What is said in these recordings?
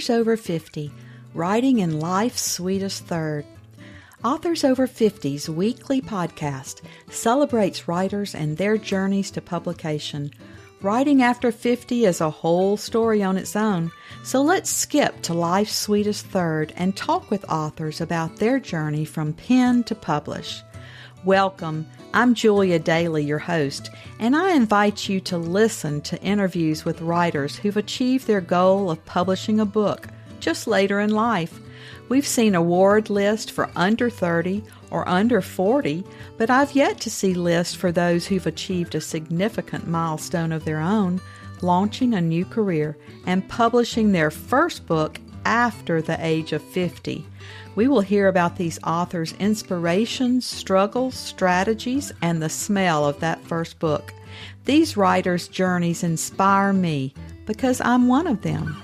Authors Over 50 Writing in Life's Sweetest Third. Authors Over 50's weekly podcast celebrates writers and their journeys to publication. Writing after 50 is a whole story on its own, so let's skip to life's sweetest third and talk with authors about their journey from pen to publish. Welcome. I'm Julia Daily, your host, and I invite you to listen to interviews with writers who've achieved their goal of publishing a book just later in life. We've seen award lists for under 30 or under 40, but I've yet to see lists for those who've achieved a significant milestone of their own, launching a new career and publishing their first book after the age of 50. We will hear about these authors' inspirations, struggles, strategies, and the smell of that first book. These writers' journeys inspire me because I'm one of them.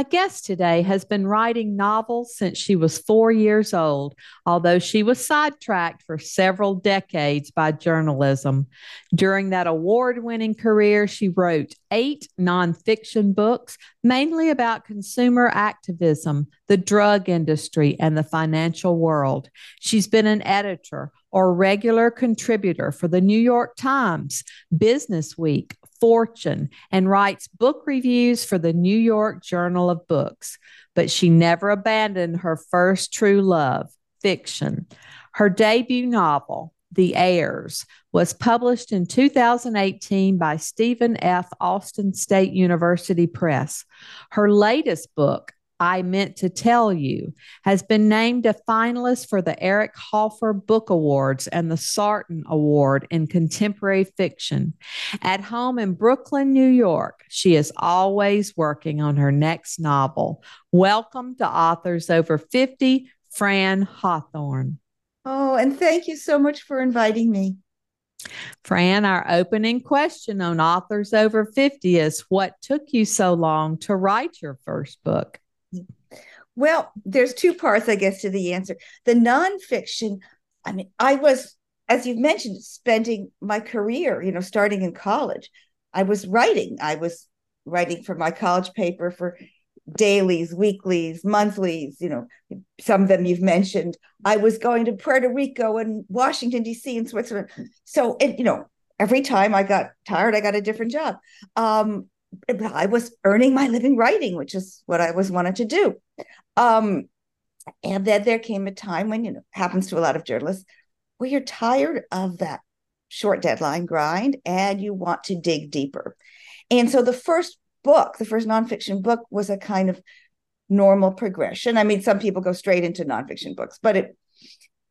My guest today has been writing novels since she was four years old, although she was sidetracked for several decades by journalism. During that award winning career, she wrote eight nonfiction books, mainly about consumer activism, the drug industry, and the financial world. She's been an editor or regular contributor for the New York Times, Business Week, Fortune and writes book reviews for the New York Journal of Books. But she never abandoned her first true love, fiction. Her debut novel, The Heirs, was published in 2018 by Stephen F. Austin State University Press. Her latest book, I Meant to Tell You has been named a finalist for the Eric Hoffer Book Awards and the Sarton Award in Contemporary Fiction. At home in Brooklyn, New York, she is always working on her next novel. Welcome to Authors Over 50, Fran Hawthorne. Oh, and thank you so much for inviting me. Fran, our opening question on Authors Over 50 is What took you so long to write your first book? Well, there's two parts, I guess, to the answer. The nonfiction, I mean, I was, as you've mentioned, spending my career, you know, starting in college. I was writing. I was writing for my college paper for dailies, weeklies, monthlies, you know, some of them you've mentioned. I was going to Puerto Rico and Washington, D.C. and Switzerland. So, it, you know, every time I got tired, I got a different job. Um, I was earning my living writing, which is what I was wanted to do. Um, and then there came a time when, you know, happens to a lot of journalists, where you're tired of that short deadline grind and you want to dig deeper. And so the first book, the first nonfiction book, was a kind of normal progression. I mean, some people go straight into nonfiction books, but it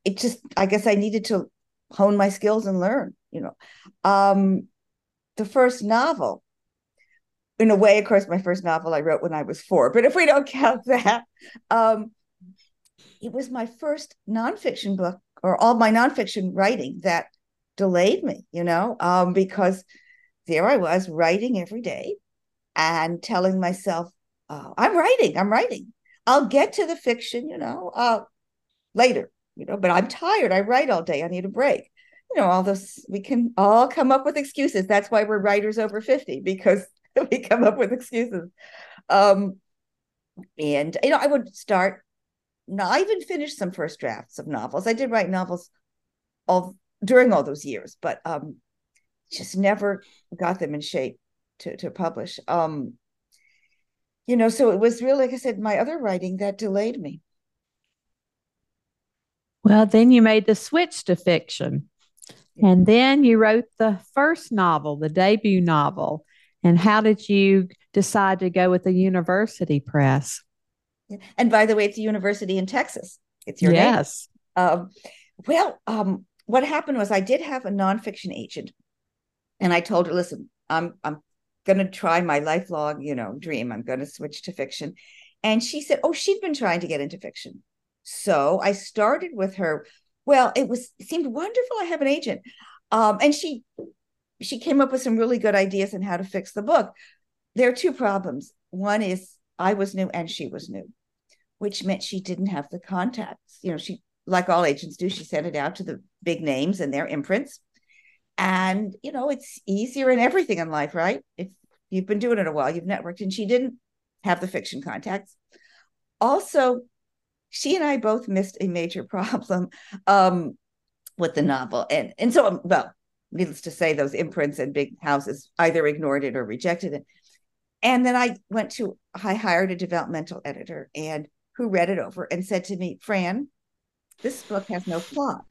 it just I guess I needed to hone my skills and learn, you know. Um, the first novel in a way, of course, my first novel I wrote when I was four, but if we don't count that, um, it was my first nonfiction book or all my nonfiction writing that delayed me, you know, um, because there I was writing every day and telling myself, oh, I'm writing, I'm writing. I'll get to the fiction, you know, uh, later, you know, but I'm tired. I write all day. I need a break. You know, all this, we can all come up with excuses. That's why we're writers over 50, because we come up with excuses. Um, and you know, I would start. No, I even finished some first drafts of novels. I did write novels all during all those years, but um, just never got them in shape to to publish. Um, you know, so it was really, like I said, my other writing that delayed me. Well, then you made the switch to fiction. And then you wrote the first novel, the debut novel. And how did you decide to go with the university press? And by the way, it's a university in Texas. It's your yes. Um, well, um, what happened was I did have a nonfiction agent, and I told her, "Listen, I'm I'm going to try my lifelong, you know, dream. I'm going to switch to fiction." And she said, "Oh, she'd been trying to get into fiction." So I started with her. Well, it was seemed wonderful. I have an agent, um, and she she came up with some really good ideas on how to fix the book. There are two problems. One is I was new and she was new, which meant she didn't have the contacts. You know, she, like all agents do, she sent it out to the big names and their imprints. And, you know, it's easier in everything in life, right? If you've been doing it a while, you've networked, and she didn't have the fiction contacts. Also, she and I both missed a major problem um, with the novel, and and so well, needless to say, those imprints and big houses either ignored it or rejected it. And then I went to I hired a developmental editor and who read it over and said to me, Fran, this book has no plot.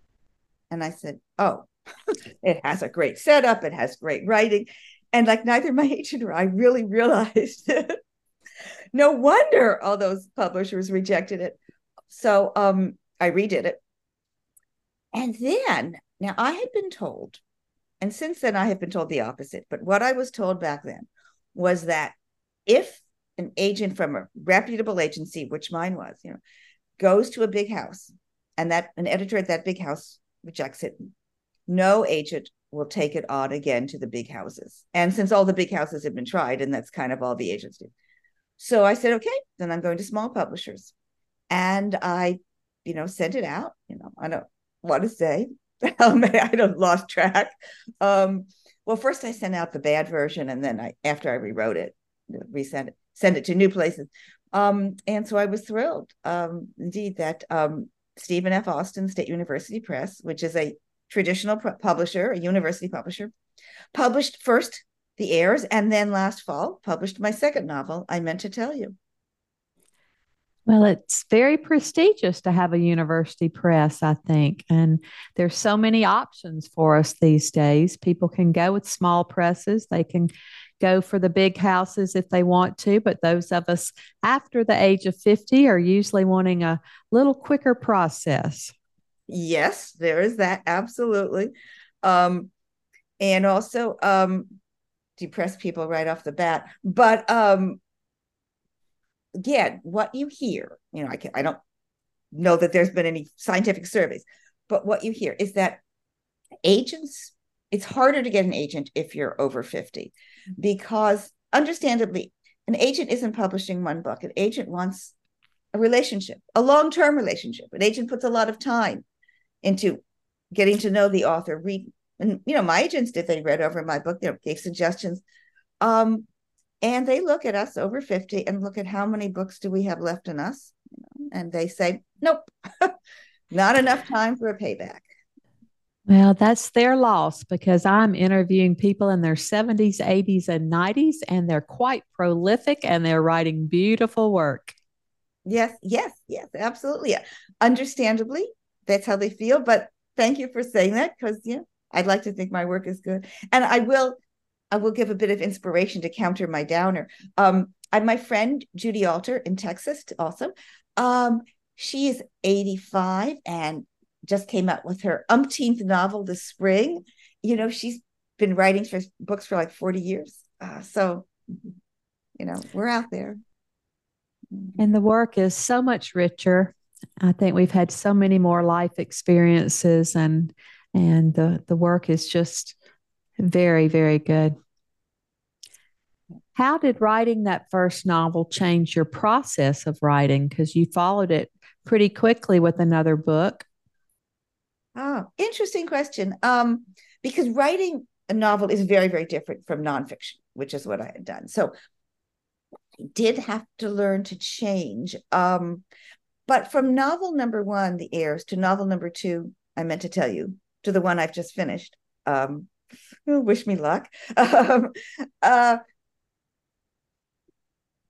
And I said, Oh, it has a great setup, it has great writing. And like neither my agent or I really realized it. no wonder all those publishers rejected it. So um, I redid it. And then, now I had been told, and since then I have been told the opposite, but what I was told back then was that if an agent from a reputable agency, which mine was, you know, goes to a big house and that an editor at that big house rejects it, no agent will take it on again to the big houses. And since all the big houses have been tried, and that's kind of all the agents do. So I said, okay, then I'm going to small publishers. And I, you know, sent it out. You know, I don't want to say. I don't lost track. Um, well, first I sent out the bad version, and then I, after I rewrote it, resend it, send it to new places. Um, and so I was thrilled, um, indeed, that um, Stephen F. Austin State University Press, which is a traditional publisher, a university publisher, published first The Heirs, and then last fall published my second novel, I Meant to Tell You. Well, it's very prestigious to have a university press, I think. And there's so many options for us these days. People can go with small presses, they can go for the big houses if they want to. But those of us after the age of 50 are usually wanting a little quicker process. Yes, there is that. Absolutely. Um, and also um, depress people right off the bat. But um, again, what you hear, you know, I, can, I don't know that there's been any scientific surveys, but what you hear is that agents, it's harder to get an agent if you're over 50 because understandably, an agent isn't publishing one book. An agent wants a relationship, a long term relationship. An agent puts a lot of time into getting to know the author. Read, and you know, my agents did. They read over my book. They gave suggestions, um, and they look at us over fifty and look at how many books do we have left in us, and they say, nope, not enough time for a payback. Well, that's their loss because I'm interviewing people in their 70s, 80s, and 90s, and they're quite prolific and they're writing beautiful work. Yes, yes, yes, absolutely. Understandably, that's how they feel. But thank you for saying that because yeah, I'd like to think my work is good. And I will I will give a bit of inspiration to counter my downer. Um, I my friend Judy Alter in Texas also. Um, she is 85 and just came out with her umpteenth novel this spring. You know, she's been writing for books for like 40 years. Uh, so, you know, we're out there. And the work is so much richer I think we've had so many more life experiences and and the the work is just very very good. How did writing that first novel change your process of writing because you followed it pretty quickly with another book? Oh, interesting question. Um because writing a novel is very very different from nonfiction, which is what I had done. So I did have to learn to change. Um, but from novel number one, The Heirs, to novel number two, I meant to tell you, to the one I've just finished. Um, wish me luck. Um, uh,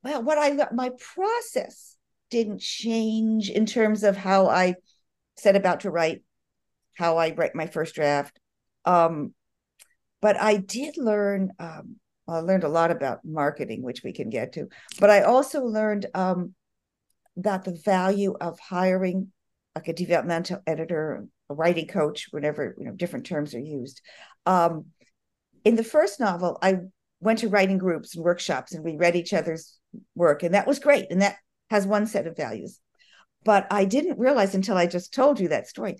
well, what I my process didn't change in terms of how I set about to write, how I write my first draft. Um, but I did learn. Um, I learned a lot about marketing, which we can get to. But I also learned um, that the value of hiring like a developmental editor, a writing coach, whenever you know, different terms are used. Um, in the first novel, I went to writing groups and workshops, and we read each other's work, and that was great, and that has one set of values. But I didn't realize until I just told you that story.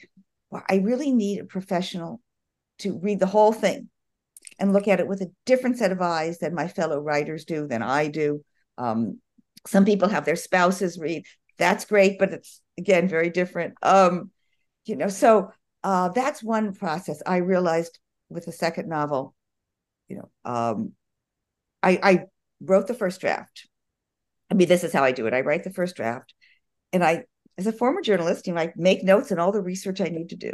Well, I really need a professional to read the whole thing and look at it with a different set of eyes than my fellow writers do, than I do. Um, some people have their spouses read. That's great, but it's again very different. Um, you know, so uh, that's one process I realized with the second novel. You know, um, I, I wrote the first draft. I mean, this is how I do it. I write the first draft, and I, as a former journalist, you know, I make notes and all the research I need to do.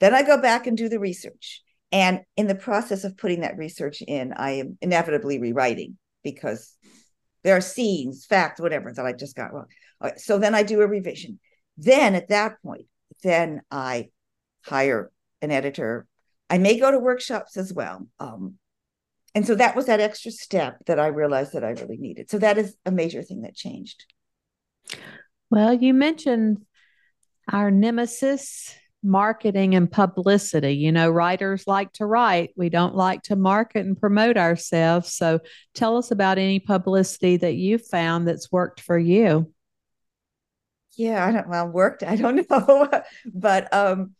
Then I go back and do the research. And in the process of putting that research in, I am inevitably rewriting because there are scenes, facts, whatever that I just got wrong. So then I do a revision. Then at that point, then I hire an editor. I may go to workshops as well. Um, and so that was that extra step that I realized that I really needed. So that is a major thing that changed. Well, you mentioned our nemesis marketing and publicity. You know, writers like to write, we don't like to market and promote ourselves. So tell us about any publicity that you found that's worked for you. Yeah, I don't well worked, I don't know. but um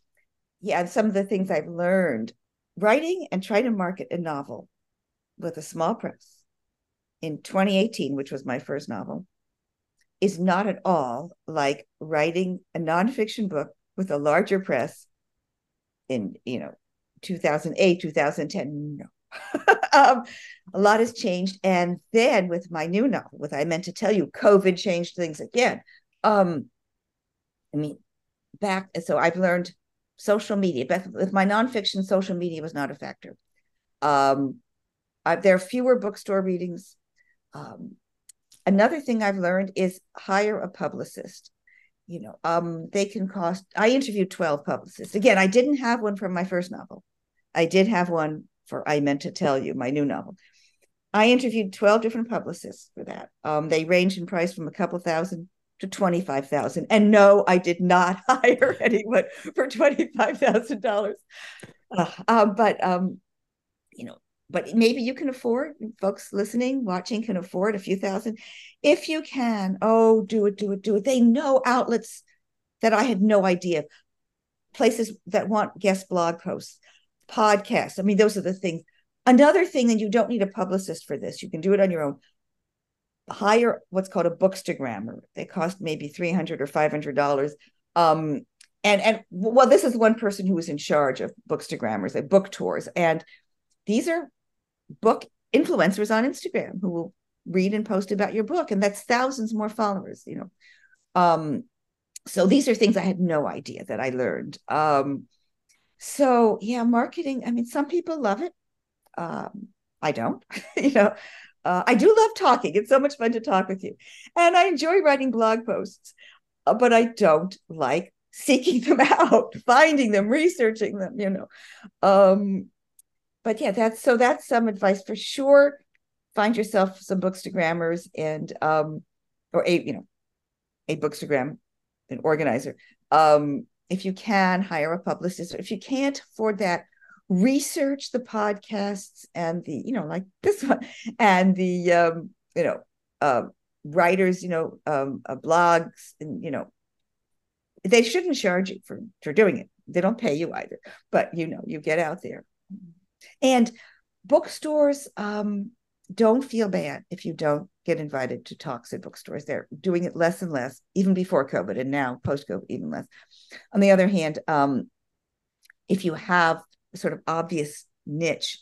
yeah, and some of the things I've learned writing and trying to market a novel with a small press in 2018, which was my first novel, is not at all like writing a nonfiction book with a larger press in you know 2008 2010 no. Um, a lot has changed. And then with my new novel with i meant to tell you covid changed things again. Um i mean back so i've learned social media but with my nonfiction social media was not a factor. Um I, there are fewer bookstore readings. Um another thing i've learned is hire a publicist. You know um they can cost i interviewed 12 publicists. Again i didn't have one for my first novel. I did have one for i meant to tell you my new novel. I interviewed 12 different publicists for that. Um they range in price from a couple thousand to 25,000 and no I did not hire anyone for $25,000 uh, um, but um you know but maybe you can afford folks listening watching can afford a few thousand. If you can oh do it do it do it. They know outlets that i had no idea. Places that want guest blog posts podcasts. I mean those are the things. Another thing and you don't need a publicist for this. You can do it on your own hire what's called a bookstagrammer. They cost maybe 300 or 500 dollars. Um and and well this is one person who was in charge of bookstagrammers at book tours. And these are book influencers on Instagram who will read and post about your book and that's thousands more followers you know. Um so these are things i had no idea that i learned. Um so yeah marketing i mean some people love it. Um i don't you know uh, i do love talking it's so much fun to talk with you and i enjoy writing blog posts uh, but i don't like seeking them out finding them researching them you know um but yeah, that's so that's some advice for sure. Find yourself some bookstagrammers and um or a you know a bookstagram, an organizer. Um, if you can hire a publicist, if you can't afford that, research the podcasts and the you know like this one and the um you know uh, writers you know um uh, blogs and you know they shouldn't charge you for for doing it they don't pay you either but you know you get out there and bookstores um, don't feel bad if you don't get invited to talks at bookstores. They're doing it less and less, even before COVID, and now post COVID, even less. On the other hand, um, if you have sort of obvious niche,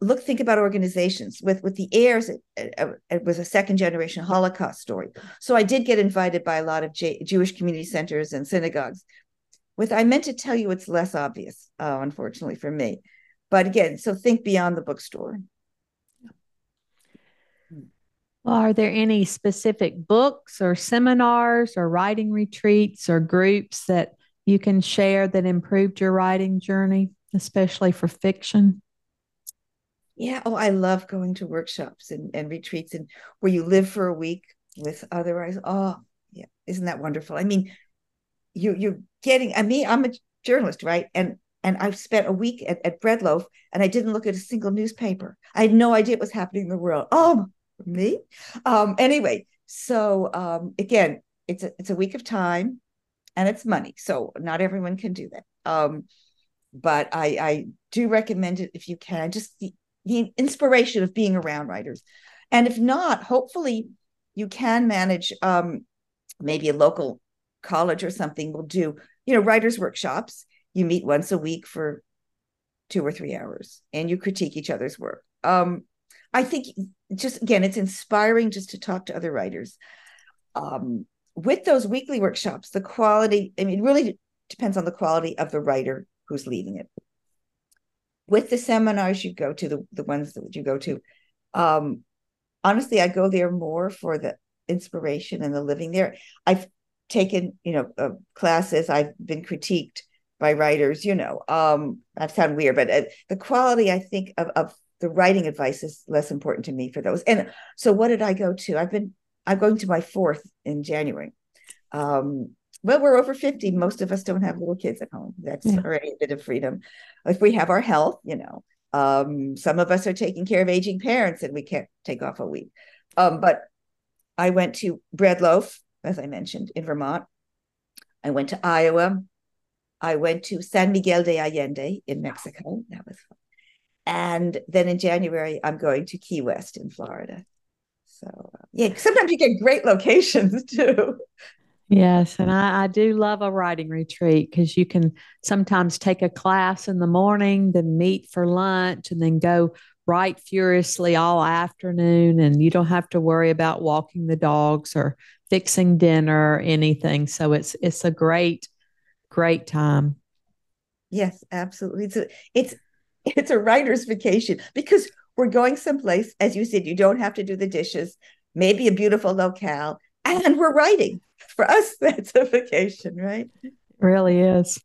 look, think about organizations. With with the heirs, it, it, it was a second generation Holocaust story. So I did get invited by a lot of J- Jewish community centers and synagogues. With I meant to tell you, it's less obvious, uh, unfortunately for me. But again, so think beyond the bookstore. Well, are there any specific books or seminars or writing retreats or groups that you can share that improved your writing journey, especially for fiction? Yeah. Oh, I love going to workshops and, and retreats and where you live for a week with other. Oh, yeah. Isn't that wonderful? I mean, you you're getting I mean, I'm a journalist, right? And and I've spent a week at, at Breadloaf and I didn't look at a single newspaper. I had no idea what was happening in the world. Oh, me? Um, anyway, so um, again, it's a, it's a week of time and it's money. So not everyone can do that. Um, but I, I do recommend it if you can, just the, the inspiration of being around writers. And if not, hopefully you can manage um, maybe a local college or something will do, you know, writers workshops you meet once a week for two or three hours and you critique each other's work. Um, I think just again, it's inspiring just to talk to other writers. Um, with those weekly workshops, the quality, I mean, really depends on the quality of the writer who's leading it. With the seminars you go to, the, the ones that you go to, um, honestly, I go there more for the inspiration and the living there. I've taken, you know, uh, classes, I've been critiqued by writers, you know, um, that sound weird, but uh, the quality, I think, of, of the writing advice is less important to me for those. And so what did I go to? I've been I'm going to my fourth in January. Um, well, we're over 50. Most of us don't have little kids at home. That's yeah. already a bit of freedom. If we have our health, you know, um, some of us are taking care of aging parents and we can't take off a week. Um, but I went to Breadloaf, as I mentioned, in Vermont. I went to Iowa. I went to San Miguel de Allende in Mexico. That was fun. And then in January, I'm going to Key West in Florida. So uh, yeah, sometimes you get great locations too. Yes, and I, I do love a writing retreat because you can sometimes take a class in the morning, then meet for lunch, and then go write furiously all afternoon. And you don't have to worry about walking the dogs or fixing dinner or anything. So it's it's a great, great time. Yes, absolutely. It's a, it's it's a writer's vacation because we're going someplace, as you said, you don't have to do the dishes, maybe a beautiful locale, and we're writing. For us, that's a vacation, right? It really is.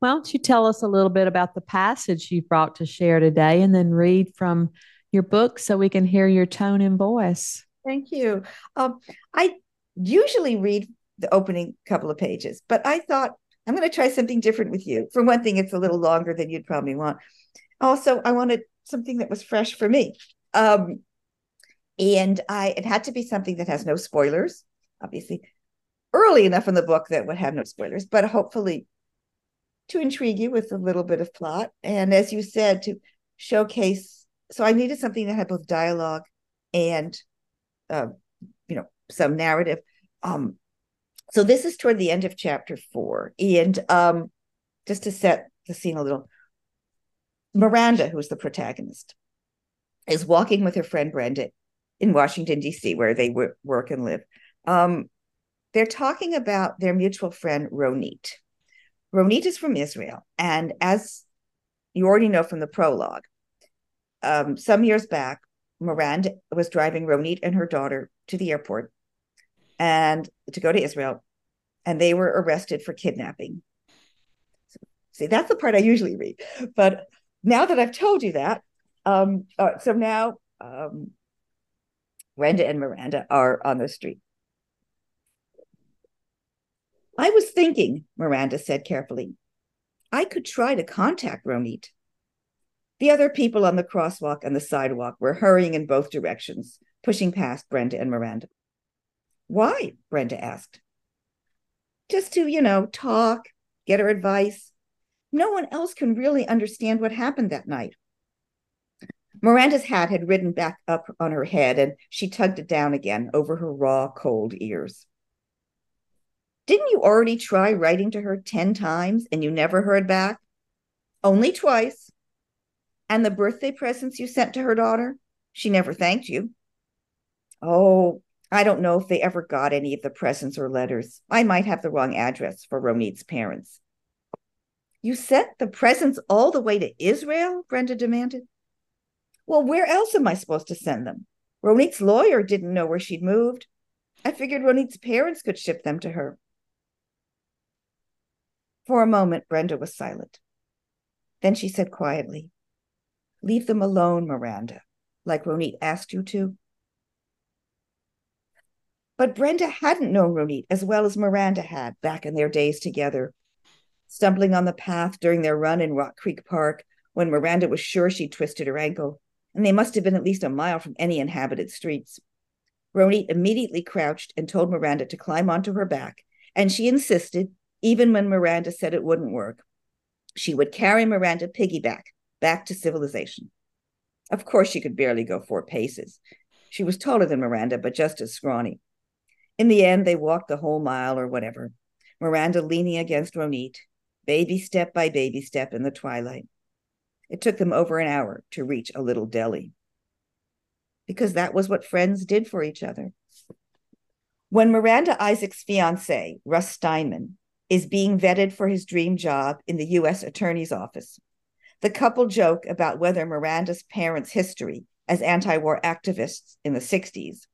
Why don't you tell us a little bit about the passage you brought to share today and then read from your book so we can hear your tone and voice? Thank you. Um, I usually read the opening couple of pages, but I thought I'm going to try something different with you. For one thing, it's a little longer than you'd probably want. Also, I wanted something that was fresh for me. Um, and I it had to be something that has no spoilers, obviously, early enough in the book that would have no spoilers, but hopefully to intrigue you with a little bit of plot. And as you said, to showcase. So I needed something that had both dialogue and, uh, you know, some narrative. Um, so this is toward the end of chapter four, and um, just to set the scene a little, Miranda, who's the protagonist, is walking with her friend Brenda in Washington, D.C., where they w- work and live. Um, they're talking about their mutual friend, Ronit. Ronit is from Israel. And as you already know from the prologue, um, some years back, Miranda was driving Ronit and her daughter to the airport and to go to Israel, and they were arrested for kidnapping. So, see, that's the part I usually read. But now that I've told you that, um, so now um, Brenda and Miranda are on the street. I was thinking, Miranda said carefully, I could try to contact Ronit. The other people on the crosswalk and the sidewalk were hurrying in both directions, pushing past Brenda and Miranda. Why? Brenda asked. Just to, you know, talk, get her advice, no one else can really understand what happened that night. Miranda's hat had ridden back up on her head, and she tugged it down again over her raw, cold ears. Didn't you already try writing to her 10 times and you never heard back? Only twice. And the birthday presents you sent to her daughter? She never thanked you. Oh, I don't know if they ever got any of the presents or letters. I might have the wrong address for Ronit's parents. You sent the presents all the way to Israel? Brenda demanded. Well, where else am I supposed to send them? Ronit's lawyer didn't know where she'd moved. I figured Ronit's parents could ship them to her. For a moment, Brenda was silent. Then she said quietly, Leave them alone, Miranda, like Ronit asked you to. But Brenda hadn't known Ronit as well as Miranda had back in their days together stumbling on the path during their run in Rock Creek Park when Miranda was sure she'd twisted her ankle, and they must have been at least a mile from any inhabited streets. Ronit immediately crouched and told Miranda to climb onto her back, and she insisted, even when Miranda said it wouldn't work. She would carry Miranda piggyback back to civilization. Of course, she could barely go four paces. She was taller than Miranda, but just as scrawny. In the end, they walked the whole mile or whatever, Miranda leaning against Ronit, baby step by baby step in the twilight. It took them over an hour to reach a little deli. because that was what friends did for each other. When Miranda Isaac's fiance, Russ Steinman, is being vetted for his dream job in the U.S. Attorney's Office, the couple joke about whether Miranda's parents' history as anti war activists in the 60s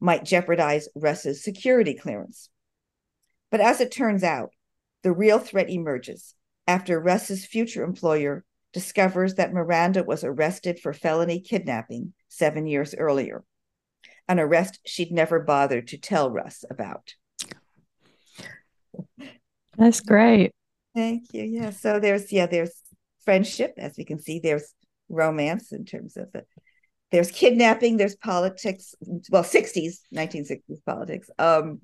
might jeopardize Russ's security clearance. But as it turns out, the real threat emerges after Russ's future employer discovers that Miranda was arrested for felony kidnapping seven years earlier, an arrest she'd never bothered to tell Russ about. That's great. Thank you. Yeah. So there's, yeah, there's friendship, as we can see, there's romance in terms of it. There's kidnapping, there's politics, well, 60s, 1960s politics. Um,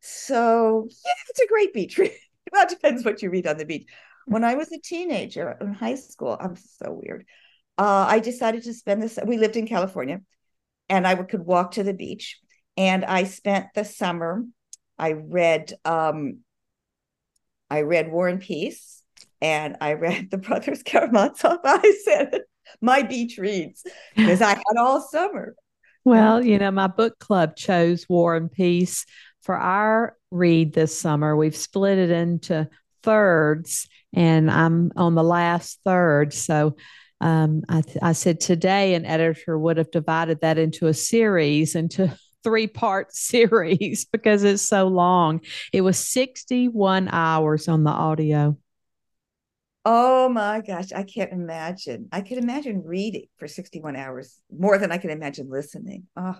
so yeah, it's a great beach read. well, it depends what you read on the beach. When I was a teenager in high school, I'm so weird. Uh, I decided to spend this. We lived in California, and I could walk to the beach. And I spent the summer. I read. Um, I read War and Peace, and I read The Brothers Karamazov. I said my beach reads because I had all summer. Well, you know, my book club chose War and Peace for our read this summer. We've split it into thirds, and I'm on the last third. So um, I, th- I said today an editor would have divided that into a series, into three part series because it's so long. It was 61 hours on the audio. Oh my gosh, I can't imagine. I can imagine reading for 61 hours more than I can imagine listening. Oh.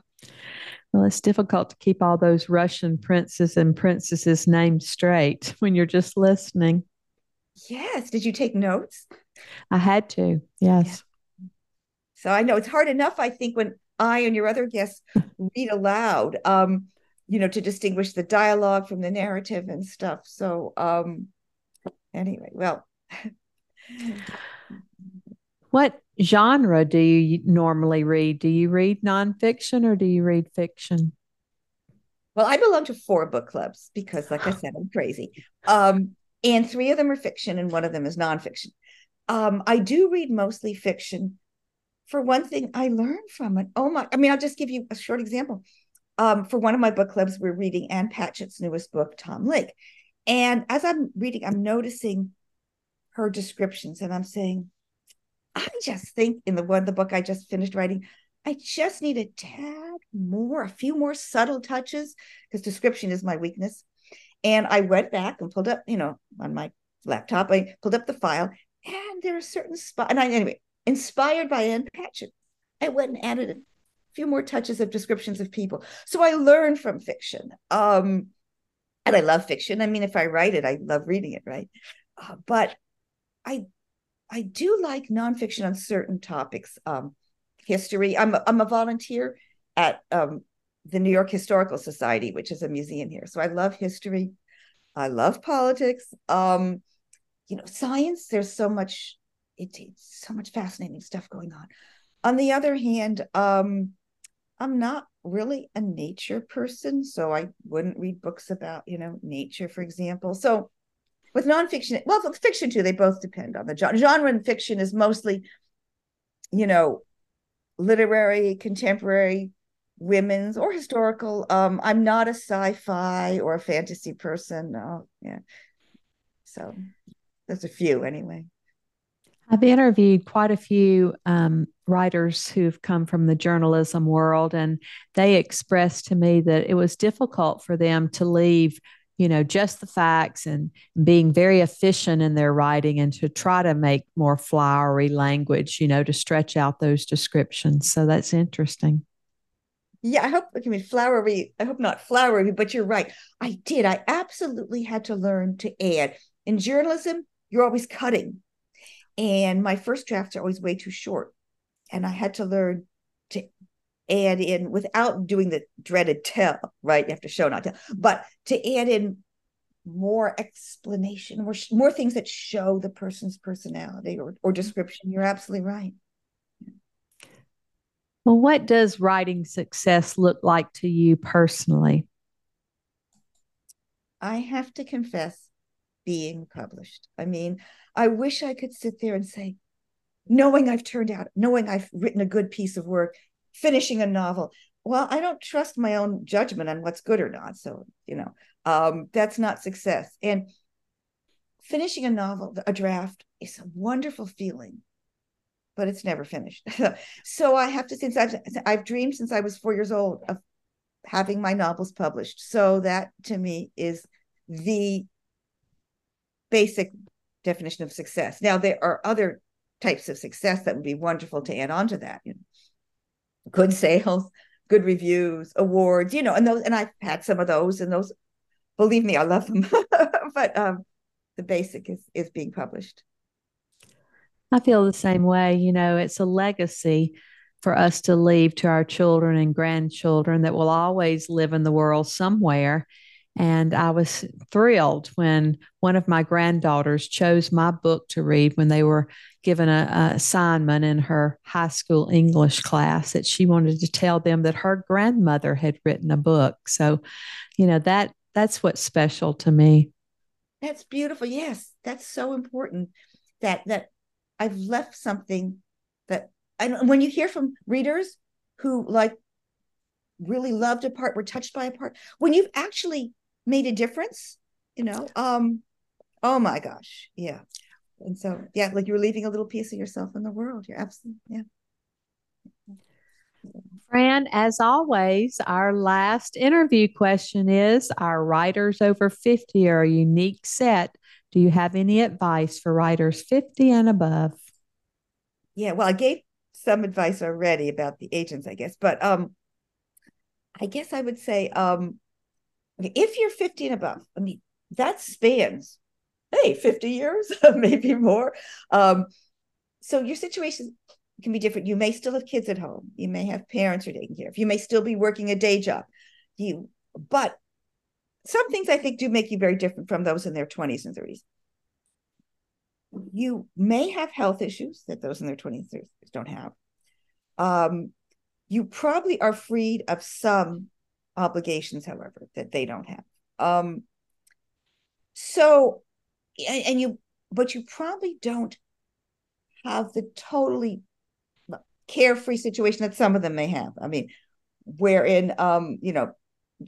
Well, it's difficult to keep all those Russian princes and princesses' names straight when you're just listening. Yes. Did you take notes? I had to. Yes. Yeah. So I know it's hard enough, I think, when I and your other guests read aloud, um, you know, to distinguish the dialogue from the narrative and stuff. So, um, anyway, well, what genre do you normally read? Do you read nonfiction or do you read fiction? Well, I belong to four book clubs because, like I said, I'm crazy. Um, and three of them are fiction, and one of them is nonfiction. Um, I do read mostly fiction. For one thing, I learned from it. Oh my! I mean, I'll just give you a short example. Um, for one of my book clubs, we're reading Ann Patchett's newest book, Tom Lake. And as I'm reading, I'm noticing her descriptions and I'm saying, I just think in the one the book I just finished writing, I just need a tad more, a few more subtle touches because description is my weakness. And I went back and pulled up, you know, on my laptop, I pulled up the file, and there are certain spots. And I, anyway, inspired by Ann Patchett, I went and added a few more touches of descriptions of people. So I learn from fiction. Um, and I love fiction. I mean, if I write it, I love reading it, right? Uh, but I I do like nonfiction on certain topics. Um, history. I'm a, I'm a volunteer at um, the New York Historical Society, which is a museum here. So I love history. I love politics. Um, you know, science. There's so much. It, it's so much fascinating stuff going on. On the other hand, um, I'm not really a nature person, so I wouldn't read books about you know nature, for example. So with nonfiction, well, fiction too, they both depend on the genre. Genre in fiction is mostly, you know, literary, contemporary, women's, or historical. Um, I'm not a sci-fi or a fantasy person. No, yeah. So there's a few anyway. I've interviewed quite a few um, writers who've come from the journalism world, and they expressed to me that it was difficult for them to leave you know, just the facts and being very efficient in their writing and to try to make more flowery language, you know, to stretch out those descriptions. So that's interesting. Yeah, I hope I mean flowery. I hope not flowery, but you're right. I did. I absolutely had to learn to add. In journalism, you're always cutting. And my first drafts are always way too short. And I had to learn to add in without doing the dreaded tell, right? You have to show, not tell, but to add in more explanation, more, more things that show the person's personality or, or description. You're absolutely right. Well, what does writing success look like to you personally? I have to confess, being published. I mean, I wish I could sit there and say, knowing I've turned out, knowing I've written a good piece of work, finishing a novel. Well, I don't trust my own judgment on what's good or not. So, you know, um, that's not success. And finishing a novel, a draft, is a wonderful feeling, but it's never finished. so I have to, since I've, I've dreamed since I was four years old of having my novels published. So that to me is the basic definition of success. Now, there are other types of success that would be wonderful to add on to that. You know, good sales, good reviews, awards, you know, and those, and I've had some of those, and those, believe me, I love them. but um, the basic is is being published. I feel the same way. You know, it's a legacy for us to leave to our children and grandchildren that will always live in the world somewhere. And I was thrilled when one of my granddaughters chose my book to read when they were given an assignment in her high school English class that she wanted to tell them that her grandmother had written a book. So, you know, that that's what's special to me. That's beautiful. Yes, that's so important that that I've left something that and when you hear from readers who like really loved a part, were touched by a part, when you've actually made a difference, you know, um, oh my gosh, yeah. And so, yeah, like you're leaving a little piece of yourself in the world. You're absolutely, yeah. Fran, as always, our last interview question is Our writers over 50 are a unique set. Do you have any advice for writers 50 and above? Yeah, well, I gave some advice already about the agents, I guess, but um, I guess I would say um, if you're 50 and above, I mean, that spans, hey, 50 years, maybe more. Um, so your situation can be different. You may still have kids at home. You may have parents you're taking care of. You may still be working a day job. You, but some things I think do make you very different from those in their 20s and 30s. You may have health issues that those in their 20s and 30s don't have. Um, you probably are freed of some obligations, however, that they don't have. Um, so, and, and you, but you probably don't have the totally carefree situation that some of them may have. I mean, wherein, um, you know,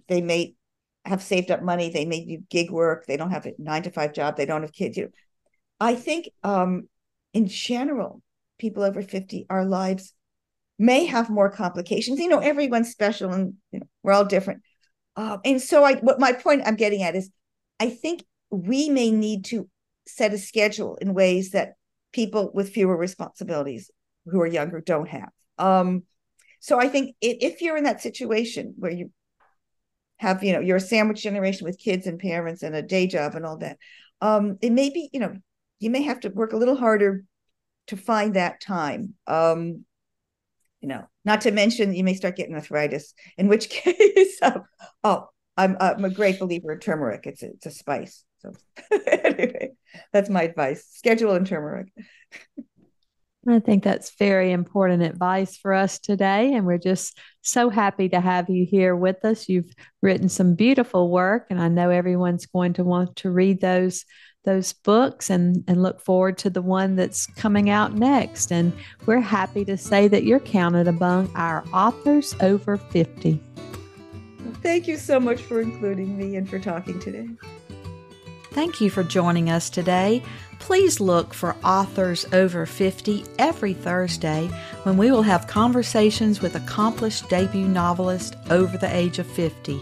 they may have saved up money, they may do gig work, they don't have a nine to five job, they don't have kids. You know, I think, um, in general, people over 50, our lives may have more complications. You know, everyone's special and you know, we're all different. Um, and so I what my point I'm getting at is I think we may need to set a schedule in ways that people with fewer responsibilities who are younger don't have. Um, so I think if you're in that situation where you have, you know, you're a sandwich generation with kids and parents and a day job and all that, um, it may be, you know, you may have to work a little harder to find that time. Um, you know, not to mention you may start getting arthritis, in which case, um, oh, I'm, I'm a great believer in turmeric. It's a, it's a spice. So anyway, that's my advice. Schedule and turmeric. I think that's very important advice for us today. And we're just so happy to have you here with us. You've written some beautiful work, and I know everyone's going to want to read those those books and, and look forward to the one that's coming out next. And we're happy to say that you're counted among our authors over 50. Thank you so much for including me and for talking today. Thank you for joining us today. Please look for Authors Over 50 every Thursday when we will have conversations with accomplished debut novelists over the age of 50.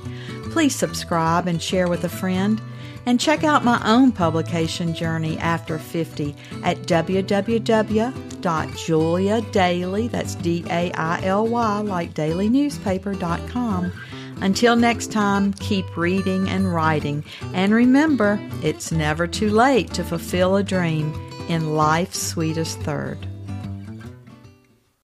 Please subscribe and share with a friend. And check out my own publication journey after 50 at www.juliadaily, that's D-A-I-L-Y, like dailynewspaper.com. Until next time, keep reading and writing. And remember, it's never too late to fulfill a dream in life's sweetest third.